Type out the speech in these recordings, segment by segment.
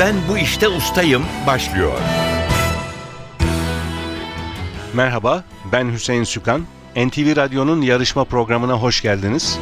Ben bu işte ustayım başlıyor. Merhaba, ben Hüseyin Sükan. NTV Radyo'nun yarışma programına hoş geldiniz.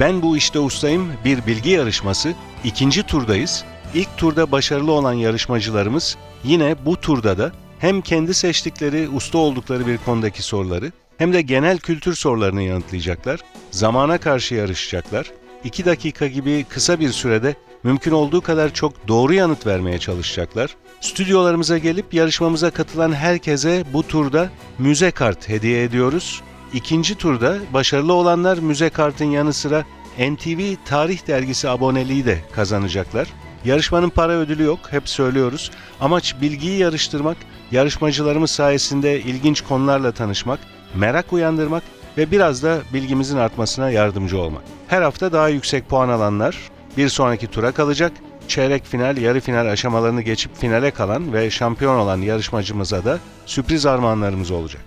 Ben bu işte ustayım bir bilgi yarışması. İkinci turdayız. İlk turda başarılı olan yarışmacılarımız yine bu turda da hem kendi seçtikleri, usta oldukları bir konudaki soruları hem de genel kültür sorularını yanıtlayacaklar. Zamana karşı yarışacaklar. 2 dakika gibi kısa bir sürede mümkün olduğu kadar çok doğru yanıt vermeye çalışacaklar. Stüdyolarımıza gelip yarışmamıza katılan herkese bu turda müze kart hediye ediyoruz. İkinci turda başarılı olanlar müze kartın yanı sıra NTV Tarih Dergisi aboneliği de kazanacaklar. Yarışmanın para ödülü yok, hep söylüyoruz. Amaç bilgiyi yarıştırmak, yarışmacılarımız sayesinde ilginç konularla tanışmak, merak uyandırmak ve biraz da bilgimizin artmasına yardımcı olmak. Her hafta daha yüksek puan alanlar bir sonraki tura kalacak. Çeyrek final, yarı final aşamalarını geçip finale kalan ve şampiyon olan yarışmacımıza da sürpriz armağanlarımız olacak.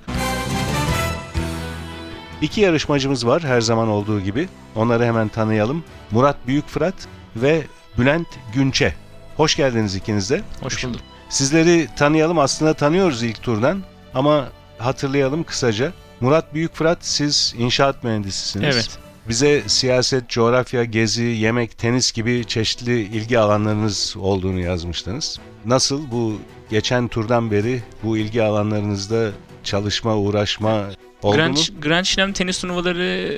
İki yarışmacımız var her zaman olduğu gibi. Onları hemen tanıyalım. Murat Büyükfırat ve Bülent Günçe. Hoş geldiniz ikiniz de. Hoş bulduk. Sizleri tanıyalım. Aslında tanıyoruz ilk turdan ama hatırlayalım kısaca. Murat Büyükfırat siz inşaat mühendisisiniz. Evet. Bize siyaset, coğrafya, gezi, yemek, tenis gibi çeşitli ilgi alanlarınız olduğunu yazmıştınız. Nasıl bu geçen turdan beri bu ilgi alanlarınızda çalışma, uğraşma oldu Grand, mu? Grand Slam tenis turnuvaları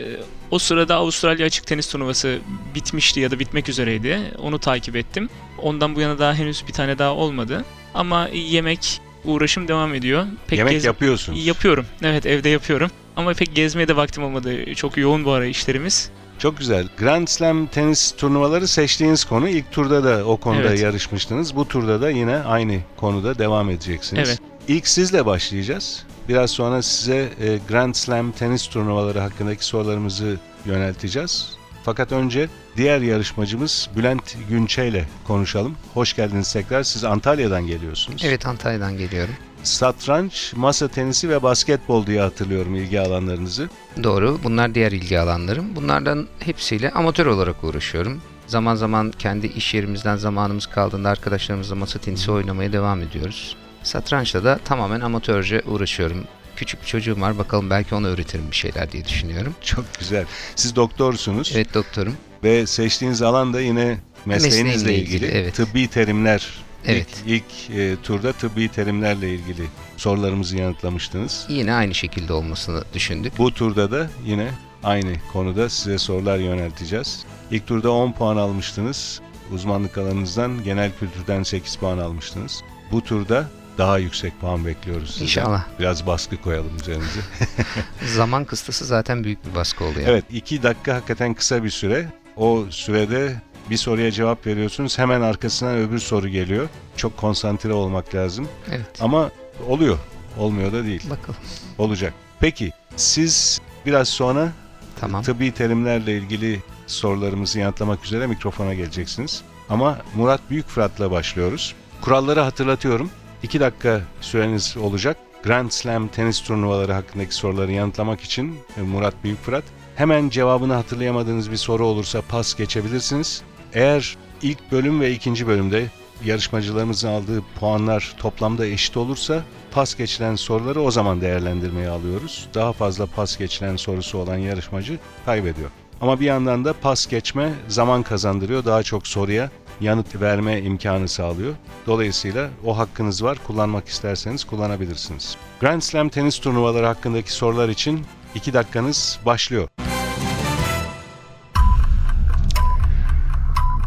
o sırada Avustralya açık tenis turnuvası bitmişti ya da bitmek üzereydi. Onu takip ettim. Ondan bu yana daha henüz bir tane daha olmadı. Ama yemek uğraşım devam ediyor. Pek Yemek yapıyorsunuz. Yapıyorum. Evet evde yapıyorum. Ama pek gezmeye de vaktim olmadı. Çok yoğun bu ara işlerimiz. Çok güzel. Grand Slam tenis turnuvaları seçtiğiniz konu. İlk turda da o konuda Evet. yarışmıştınız. Bu turda da yine aynı konuda devam edeceksiniz. Evet. İlk sizle başlayacağız. Biraz sonra size e, Grand Slam tenis turnuvaları hakkındaki sorularımızı yönelteceğiz. Fakat önce diğer yarışmacımız Bülent Günçe ile konuşalım. Hoş geldiniz tekrar. Siz Antalya'dan geliyorsunuz. Evet Antalya'dan geliyorum. Satranç, masa tenisi ve basketbol diye hatırlıyorum ilgi alanlarınızı. Doğru. Bunlar diğer ilgi alanlarım. Bunlardan hepsiyle amatör olarak uğraşıyorum. Zaman zaman kendi iş yerimizden zamanımız kaldığında arkadaşlarımızla masa tenisi oynamaya devam ediyoruz. Satrançla da tamamen amatörce uğraşıyorum. Küçük bir çocuğum var bakalım belki ona öğretirim bir şeyler diye düşünüyorum. Çok güzel. Siz doktorsunuz. Evet doktorum. Ve seçtiğiniz alan da yine mesleğinizle ilgili. ilgili, evet. Tıbbi terimler. Evet. İlk, ilk e, turda tıbbi terimlerle ilgili sorularımızı yanıtlamıştınız. Yine aynı şekilde olmasını düşündük. Bu turda da yine aynı konuda size sorular yönelteceğiz. İlk turda 10 puan almıştınız. Uzmanlık alanınızdan genel kültürden 8 puan almıştınız. Bu turda daha yüksek puan bekliyoruz sizden. İnşallah. Biraz baskı koyalım üzerinize. Zaman kıstası zaten büyük bir baskı oluyor. Evet 2 dakika hakikaten kısa bir süre. O sürede bir soruya cevap veriyorsunuz. Hemen arkasından öbür soru geliyor. Çok konsantre olmak lazım. Evet. Ama oluyor. Olmuyor da değil. Bakalım. Olacak. Peki siz biraz sonra Tamam. tıbbi terimlerle ilgili sorularımızı yanıtlamak üzere mikrofona geleceksiniz. Ama Murat Büyükfırat'la başlıyoruz. Kuralları hatırlatıyorum. 2 dakika süreniz olacak. Grand Slam tenis turnuvaları hakkındaki soruları yanıtlamak için e, Murat Büyükfırat. Hemen cevabını hatırlayamadığınız bir soru olursa pas geçebilirsiniz. Eğer ilk bölüm ve ikinci bölümde yarışmacılarımızın aldığı puanlar toplamda eşit olursa pas geçilen soruları o zaman değerlendirmeye alıyoruz. Daha fazla pas geçilen sorusu olan yarışmacı kaybediyor. Ama bir yandan da pas geçme zaman kazandırıyor. Daha çok soruya yanıt verme imkanı sağlıyor. Dolayısıyla o hakkınız var. Kullanmak isterseniz kullanabilirsiniz. Grand Slam tenis turnuvaları hakkındaki sorular için 2 dakikanız başlıyor.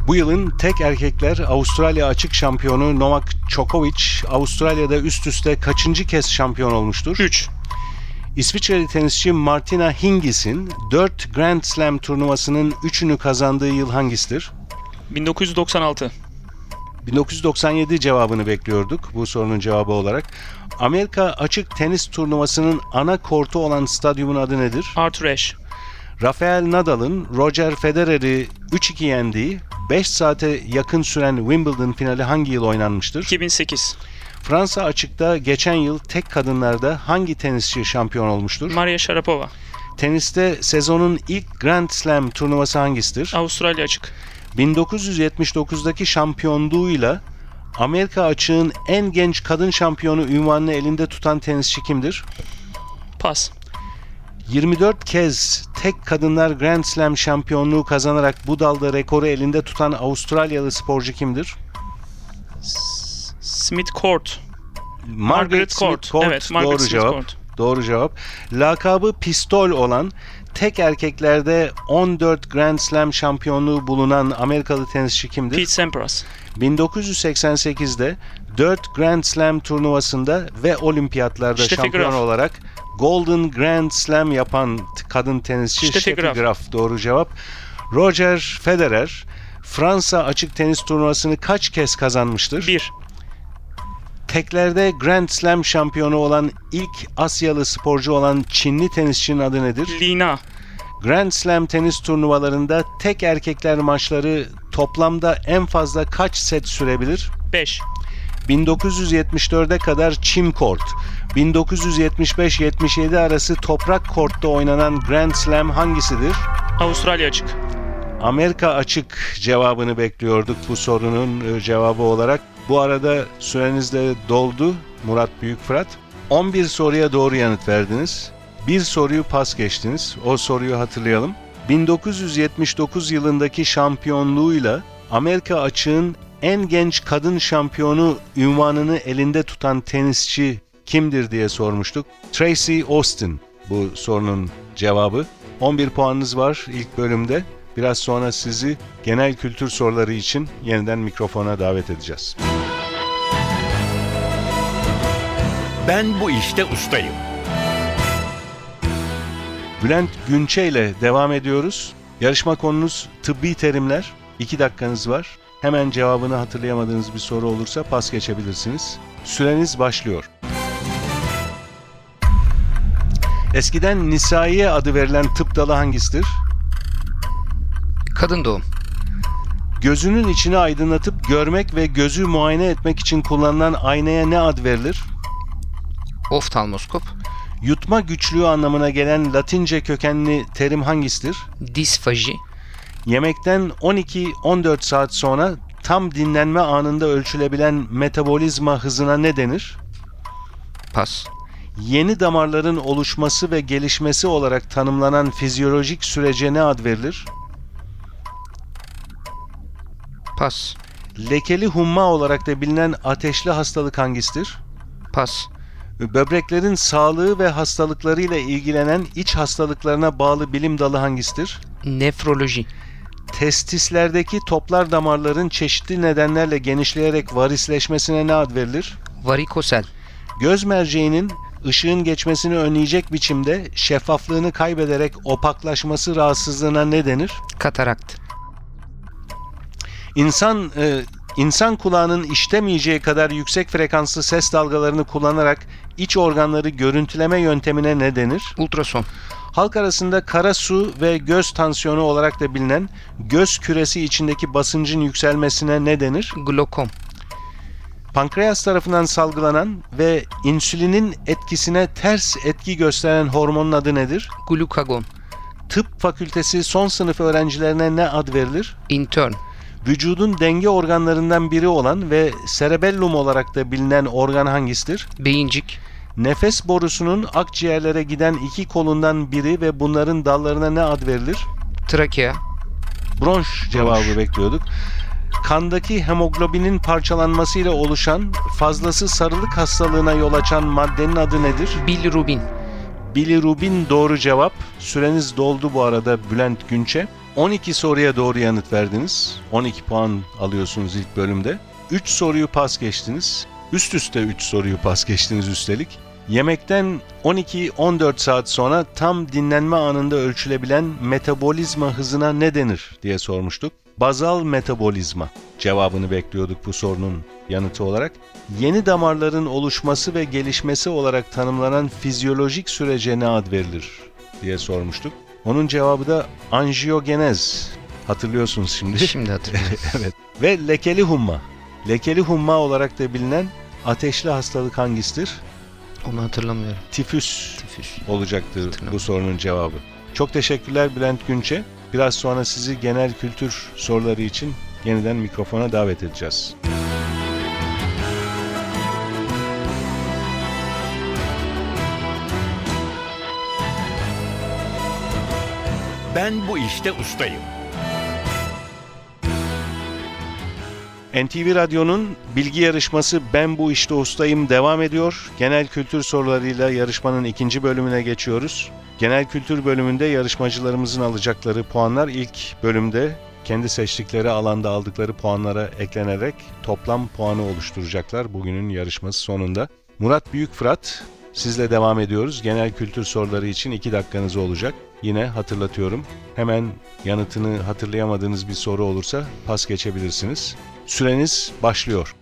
Bu yılın tek erkekler Avustralya açık şampiyonu Novak Djokovic Avustralya'da üst üste kaçıncı kez şampiyon olmuştur? 3. İsviçreli tenisçi Martina Hingis'in 4 Grand Slam turnuvasının 3'ünü kazandığı yıl hangisidir? 1996. 1997 cevabını bekliyorduk bu sorunun cevabı olarak. Amerika açık tenis turnuvasının ana kortu olan stadyumun adı nedir? Arthur Ashe. Rafael Nadal'ın Roger Federer'i 3-2 yendiği 5 saate yakın süren Wimbledon finali hangi yıl oynanmıştır? 2008. Fransa açıkta geçen yıl tek kadınlarda hangi tenisçi şampiyon olmuştur? Maria Sharapova. Teniste sezonun ilk Grand Slam turnuvası hangisidir? Avustralya açık. 1979'daki şampiyonluğuyla Amerika açığın en genç kadın şampiyonu ünvanını elinde tutan tenisçi kimdir? Pas. 24 kez tek kadınlar Grand Slam şampiyonluğu kazanarak bu dalda rekoru elinde tutan Avustralyalı sporcu kimdir? Smith Court. Margaret Court. Smith Court. Evet, Margaret doğru Smith cevap. Court. Doğru cevap. Lakabı pistol olan tek erkeklerde 14 Grand Slam şampiyonluğu bulunan Amerikalı tenisçi kimdir? Pete Sampras. 1988'de 4 Grand Slam turnuvasında ve olimpiyatlarda Steffi şampiyon Graf. olarak Golden Grand Slam yapan kadın tenisçi Steffi Steffi Graf. Graf. Doğru cevap. Roger Federer Fransa açık tenis turnuvasını kaç kez kazanmıştır? 1. Teklerde Grand Slam şampiyonu olan ilk Asyalı sporcu olan Çinli tenisçinin adı nedir? Lina. Grand Slam tenis turnuvalarında tek erkekler maçları toplamda en fazla kaç set sürebilir? 5. 1974'e kadar çim kort, 1975-77 arası toprak kortta oynanan Grand Slam hangisidir? Avustralya açık. Amerika açık cevabını bekliyorduk bu sorunun e, cevabı olarak. Bu arada süreniz de doldu Murat Büyük Fırat. 11 soruya doğru yanıt verdiniz. Bir soruyu pas geçtiniz. O soruyu hatırlayalım. 1979 yılındaki şampiyonluğuyla Amerika açığın en genç kadın şampiyonu ünvanını elinde tutan tenisçi kimdir diye sormuştuk. Tracy Austin bu sorunun cevabı. 11 puanınız var ilk bölümde. Biraz sonra sizi genel kültür soruları için yeniden mikrofona davet edeceğiz. Ben bu işte ustayım. Bülent Günçe ile devam ediyoruz. Yarışma konunuz tıbbi terimler. 2 dakikanız var. Hemen cevabını hatırlayamadığınız bir soru olursa pas geçebilirsiniz. Süreniz başlıyor. Eskiden Nisaiye adı verilen tıp dalı hangisidir? Kadın doğum. Gözünün içini aydınlatıp görmek ve gözü muayene etmek için kullanılan aynaya ne ad verilir? Oftalmoskop. Yutma güçlüğü anlamına gelen Latince kökenli terim hangisidir? Disfaji. Yemekten 12-14 saat sonra tam dinlenme anında ölçülebilen metabolizma hızına ne denir? Pas. Yeni damarların oluşması ve gelişmesi olarak tanımlanan fizyolojik sürece ne ad verilir? Pas. Lekeli humma olarak da bilinen ateşli hastalık hangisidir? Pas. Böbreklerin sağlığı ve hastalıklarıyla ilgilenen iç hastalıklarına bağlı bilim dalı hangisidir? Nefroloji. Testislerdeki toplar damarların çeşitli nedenlerle genişleyerek varisleşmesine ne ad verilir? Varikosel. Göz merceğinin ışığın geçmesini önleyecek biçimde şeffaflığını kaybederek opaklaşması rahatsızlığına ne denir? Katarakt. İnsan e, insan kulağının işlemeyeceği kadar yüksek frekanslı ses dalgalarını kullanarak iç organları görüntüleme yöntemine ne denir? Ultrason. Halk arasında kara su ve göz tansiyonu olarak da bilinen göz küresi içindeki basıncın yükselmesine ne denir? Glokom. Pankreas tarafından salgılanan ve insülinin etkisine ters etki gösteren hormonun adı nedir? Glukagon. Tıp fakültesi son sınıf öğrencilerine ne ad verilir? Intern. Vücudun denge organlarından biri olan ve cerebellum olarak da bilinen organ hangisidir? Beyincik. Nefes borusunun akciğerlere giden iki kolundan biri ve bunların dallarına ne ad verilir? Trakea. Bronş cevabı bekliyorduk. Kandaki hemoglobinin parçalanmasıyla oluşan fazlası sarılık hastalığına yol açan maddenin adı nedir? Bilirubin. Bilirubin doğru cevap. Süreniz doldu bu arada Bülent Günçe. 12 soruya doğru yanıt verdiniz. 12 puan alıyorsunuz ilk bölümde. 3 soruyu pas geçtiniz. Üst üste 3 soruyu pas geçtiniz üstelik. Yemekten 12-14 saat sonra tam dinlenme anında ölçülebilen metabolizma hızına ne denir diye sormuştuk. Bazal metabolizma cevabını bekliyorduk bu sorunun yanıtı olarak. Yeni damarların oluşması ve gelişmesi olarak tanımlanan fizyolojik sürece ne ad verilir diye sormuştuk. Onun cevabı da anjiyogenez. Hatırlıyorsunuz şimdi. Şimdi hatırlıyorum. evet. Ve lekeli humma. Lekeli humma olarak da bilinen ateşli hastalık hangisidir? Onu hatırlamıyorum. Tifüs Tifüs. olacaktır bu sorunun cevabı. Çok teşekkürler Bülent Günçe. Biraz sonra sizi genel kültür soruları için yeniden mikrofona davet edeceğiz. Ben bu işte ustayım. NTV Radyo'nun bilgi yarışması Ben Bu İşte Ustayım devam ediyor. Genel kültür sorularıyla yarışmanın ikinci bölümüne geçiyoruz. Genel kültür bölümünde yarışmacılarımızın alacakları puanlar ilk bölümde kendi seçtikleri alanda aldıkları puanlara eklenerek toplam puanı oluşturacaklar bugünün yarışması sonunda. Murat Büyük Fırat sizle devam ediyoruz. Genel kültür soruları için 2 dakikanız olacak. Yine hatırlatıyorum. Hemen yanıtını hatırlayamadığınız bir soru olursa pas geçebilirsiniz. Süreniz başlıyor.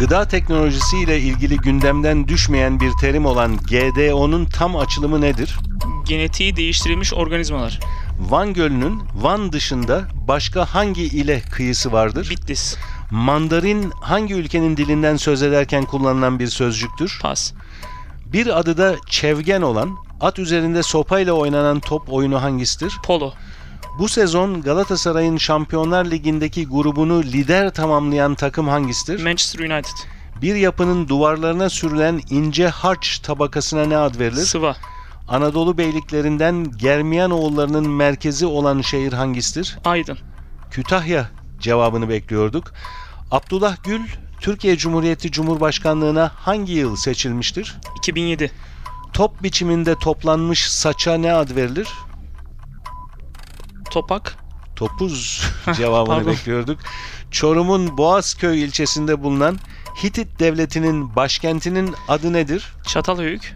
Gıda teknolojisi ile ilgili gündemden düşmeyen bir terim olan GDO'nun tam açılımı nedir? Genetiği değiştirilmiş organizmalar. Van Gölü'nün Van dışında başka hangi ile kıyısı vardır? Bitlis. Mandarin hangi ülkenin dilinden söz ederken kullanılan bir sözcüktür? Pas. Bir adı da çevgen olan, at üzerinde sopayla oynanan top oyunu hangisidir? Polo. Bu sezon Galatasaray'ın Şampiyonlar Ligi'ndeki grubunu lider tamamlayan takım hangisidir? Manchester United. Bir yapının duvarlarına sürülen ince harç tabakasına ne ad verilir? Sıva. Anadolu beyliklerinden Germiyanoğullarının merkezi olan şehir hangisidir? Aydın. Kütahya cevabını bekliyorduk. Abdullah Gül, Türkiye Cumhuriyeti Cumhurbaşkanlığına hangi yıl seçilmiştir? 2007. Top biçiminde toplanmış saça ne ad verilir? Topak. Topuz cevabını bekliyorduk. Çorum'un Boğazköy ilçesinde bulunan Hitit Devleti'nin başkentinin adı nedir? Çatalhöyük.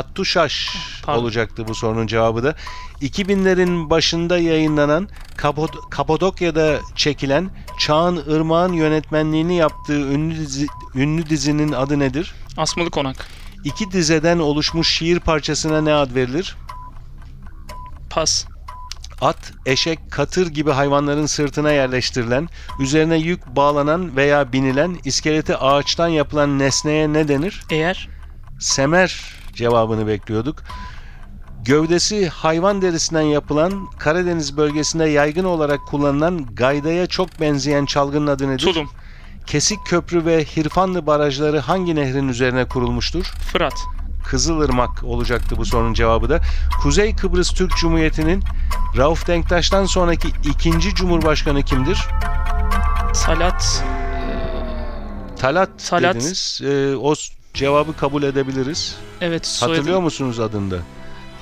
Hattuşaş Pardon. olacaktı bu sorunun cevabı da. 2000'lerin başında yayınlanan Kapod- Kapadokya'da çekilen Çağan Irmak'ın yönetmenliğini yaptığı ünlü, dizi- ünlü dizinin adı nedir? Asmalı Konak. İki dizeden oluşmuş şiir parçasına ne ad verilir? Pas. At, eşek, katır gibi hayvanların sırtına yerleştirilen, üzerine yük bağlanan veya binilen, iskeleti ağaçtan yapılan nesneye ne denir? Eğer. Semer cevabını bekliyorduk. Gövdesi hayvan derisinden yapılan, Karadeniz bölgesinde yaygın olarak kullanılan gaydaya çok benzeyen çalgının adı nedir? Tulum. Kesik Köprü ve Hirfanlı barajları hangi nehrin üzerine kurulmuştur? Fırat. Kızılırmak olacaktı bu sorunun cevabı da. Kuzey Kıbrıs Türk Cumhuriyeti'nin Rauf Denktaş'tan sonraki ikinci cumhurbaşkanı kimdir? Salat. Talat, Talat. dediniz. Ee, o cevabı kabul edebiliriz. Evet soyadı. Hatırlıyor musunuz adında?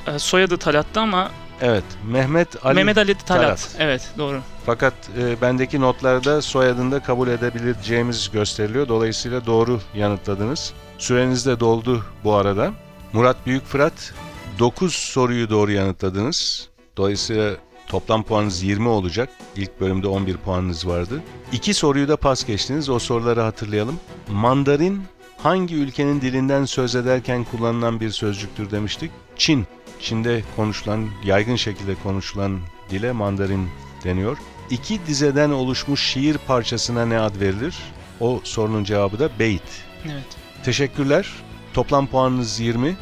e, soyadı Talat'tı ama Evet, Mehmet Ali Mehmet Ali Talat. Talat. Evet doğru. Fakat e, bendeki notlarda soyadını da kabul edebileceğimiz gösteriliyor. Dolayısıyla doğru yanıtladınız. Süreniz de doldu bu arada. Murat Büyük Fırat 9 soruyu doğru yanıtladınız. Dolayısıyla toplam puanınız 20 olacak. İlk bölümde 11 puanınız vardı. İki soruyu da pas geçtiniz. O soruları hatırlayalım. Mandarin hangi ülkenin dilinden söz ederken kullanılan bir sözcüktür demiştik? Çin. Çin'de konuşulan, yaygın şekilde konuşulan dile Mandarin deniyor. İki dizeden oluşmuş şiir parçasına ne ad verilir? O sorunun cevabı da beyt. Evet. Teşekkürler. Toplam puanınız 20.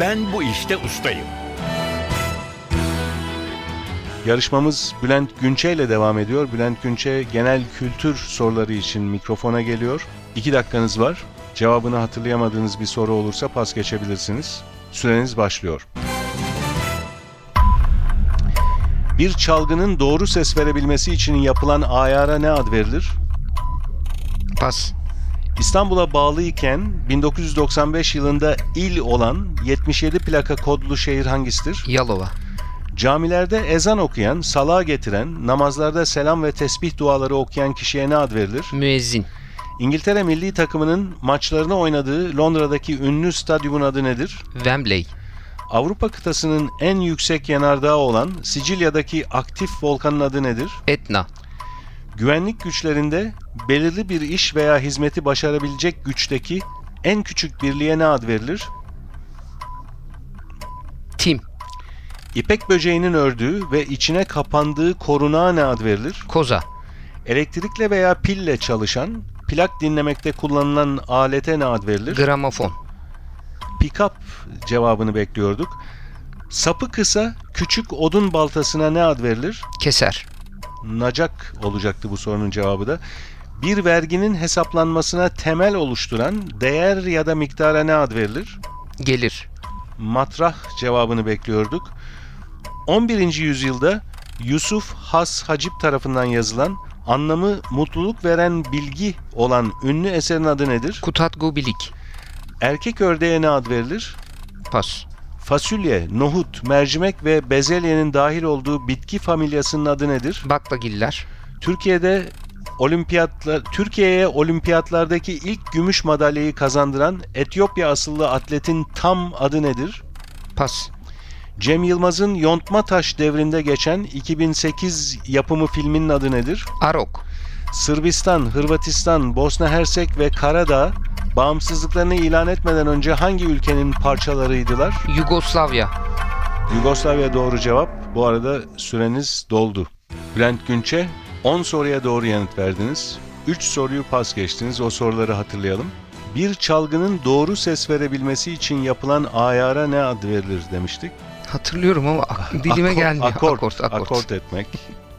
Ben bu işte ustayım. Yarışmamız Bülent Günçe ile devam ediyor. Bülent Günçe genel kültür soruları için mikrofona geliyor. 2 dakikanız var. Cevabını hatırlayamadığınız bir soru olursa pas geçebilirsiniz. Süreniz başlıyor. Bir çalgının doğru ses verebilmesi için yapılan ayara ne ad verilir? Pas. İstanbul'a bağlıyken 1995 yılında il olan 77 plaka kodlu şehir hangisidir? Yalova. Camilerde ezan okuyan, salağa getiren, namazlarda selam ve tesbih duaları okuyan kişiye ne ad verilir? Müezzin. İngiltere milli takımının maçlarını oynadığı Londra'daki ünlü stadyumun adı nedir? Wembley. Avrupa kıtasının en yüksek yanardağı olan Sicilya'daki aktif volkanın adı nedir? Etna. Güvenlik güçlerinde belirli bir iş veya hizmeti başarabilecek güçteki en küçük birliğe ne ad verilir? İpek böceğinin ördüğü ve içine kapandığı korunağa ne ad verilir? Koza. Elektrikle veya pille çalışan, plak dinlemekte kullanılan alete ne ad verilir? Gramofon. pick-up cevabını bekliyorduk. Sapı kısa, küçük odun baltasına ne ad verilir? Keser. Nacak olacaktı bu sorunun cevabı da. Bir verginin hesaplanmasına temel oluşturan değer ya da miktara ne ad verilir? Gelir. Matrah cevabını bekliyorduk. 11. yüzyılda Yusuf Has Hacip tarafından yazılan anlamı mutluluk veren bilgi olan ünlü eserin adı nedir? Kutatgu bilik. Erkek ördeğe ne ad verilir? Pas. Fasulye, nohut, mercimek ve bezelyenin dahil olduğu bitki familyasının adı nedir? Baklagiller. Türkiye'de olimpiyatlar Türkiye'ye olimpiyatlardaki ilk gümüş madalyayı kazandıran Etiyopya asıllı atletin tam adı nedir? Pas. Cem Yılmaz'ın Yontma Taş devrinde geçen 2008 yapımı filminin adı nedir? Arok. Sırbistan, Hırvatistan, Bosna Hersek ve Karadağ bağımsızlıklarını ilan etmeden önce hangi ülkenin parçalarıydılar? Yugoslavya. Yugoslavya doğru cevap. Bu arada süreniz doldu. Bülent Günç'e 10 soruya doğru yanıt verdiniz. 3 soruyu pas geçtiniz. O soruları hatırlayalım. Bir çalgının doğru ses verebilmesi için yapılan ayara ne ad verilir demiştik. Hatırlıyorum ama ak- dilime Akor- gelmiyor. Akort, akort, akort. akort etmek.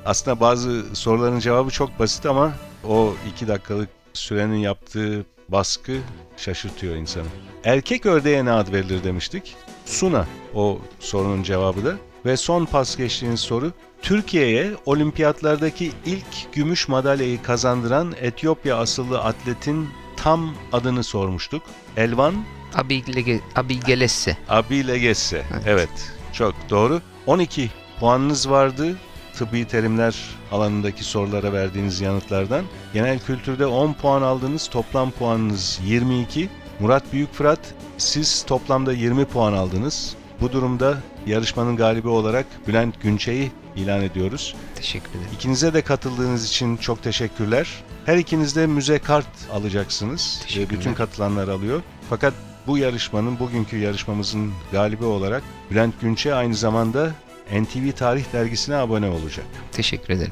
Aslında bazı soruların cevabı çok basit ama o 2 dakikalık sürenin yaptığı baskı şaşırtıyor insanı. Erkek ördeğe ne ad verilir demiştik. Suna o sorunun cevabı da. Ve son pas geçtiğiniz soru. Türkiye'ye olimpiyatlardaki ilk gümüş madalyayı kazandıran Etiyopya asıllı atletin tam adını sormuştuk. Elvan Abigele, Abigelesse. Abi Legesse. Evet. Evet. Çok doğru. 12 puanınız vardı. Tıbbi terimler alanındaki sorulara verdiğiniz yanıtlardan. Genel kültürde 10 puan aldınız. Toplam puanınız 22. Murat Büyükfırat siz toplamda 20 puan aldınız. Bu durumda yarışmanın galibi olarak Bülent Günçe'yi ilan ediyoruz. Teşekkür ederim. İkinize de katıldığınız için çok teşekkürler. Her ikiniz de müze kart alacaksınız. Bütün katılanlar alıyor. Fakat bu yarışmanın, bugünkü yarışmamızın galibi olarak Bülent Günçe aynı zamanda NTV Tarih Dergisi'ne abone olacak. Teşekkür ederim.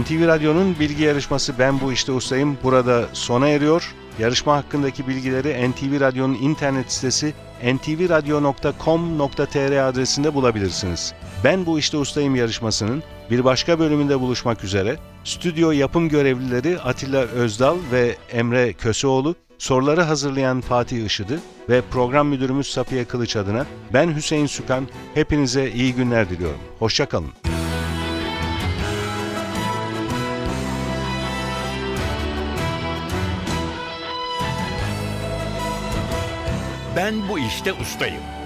NTV Radyo'nun bilgi yarışması Ben Bu İşte Ustayım burada sona eriyor. Yarışma hakkındaki bilgileri NTV Radyo'nun internet sitesi ntvradio.com.tr adresinde bulabilirsiniz. Ben Bu İşte Ustayım yarışmasının bir başka bölümünde buluşmak üzere. Stüdyo yapım görevlileri Atilla Özdal ve Emre Köseoğlu, soruları hazırlayan Fatih Işıdı ve program müdürümüz Safiye Kılıç adına ben Hüseyin Sükan. Hepinize iyi günler diliyorum. Hoşçakalın. Ben bu işte ustayım.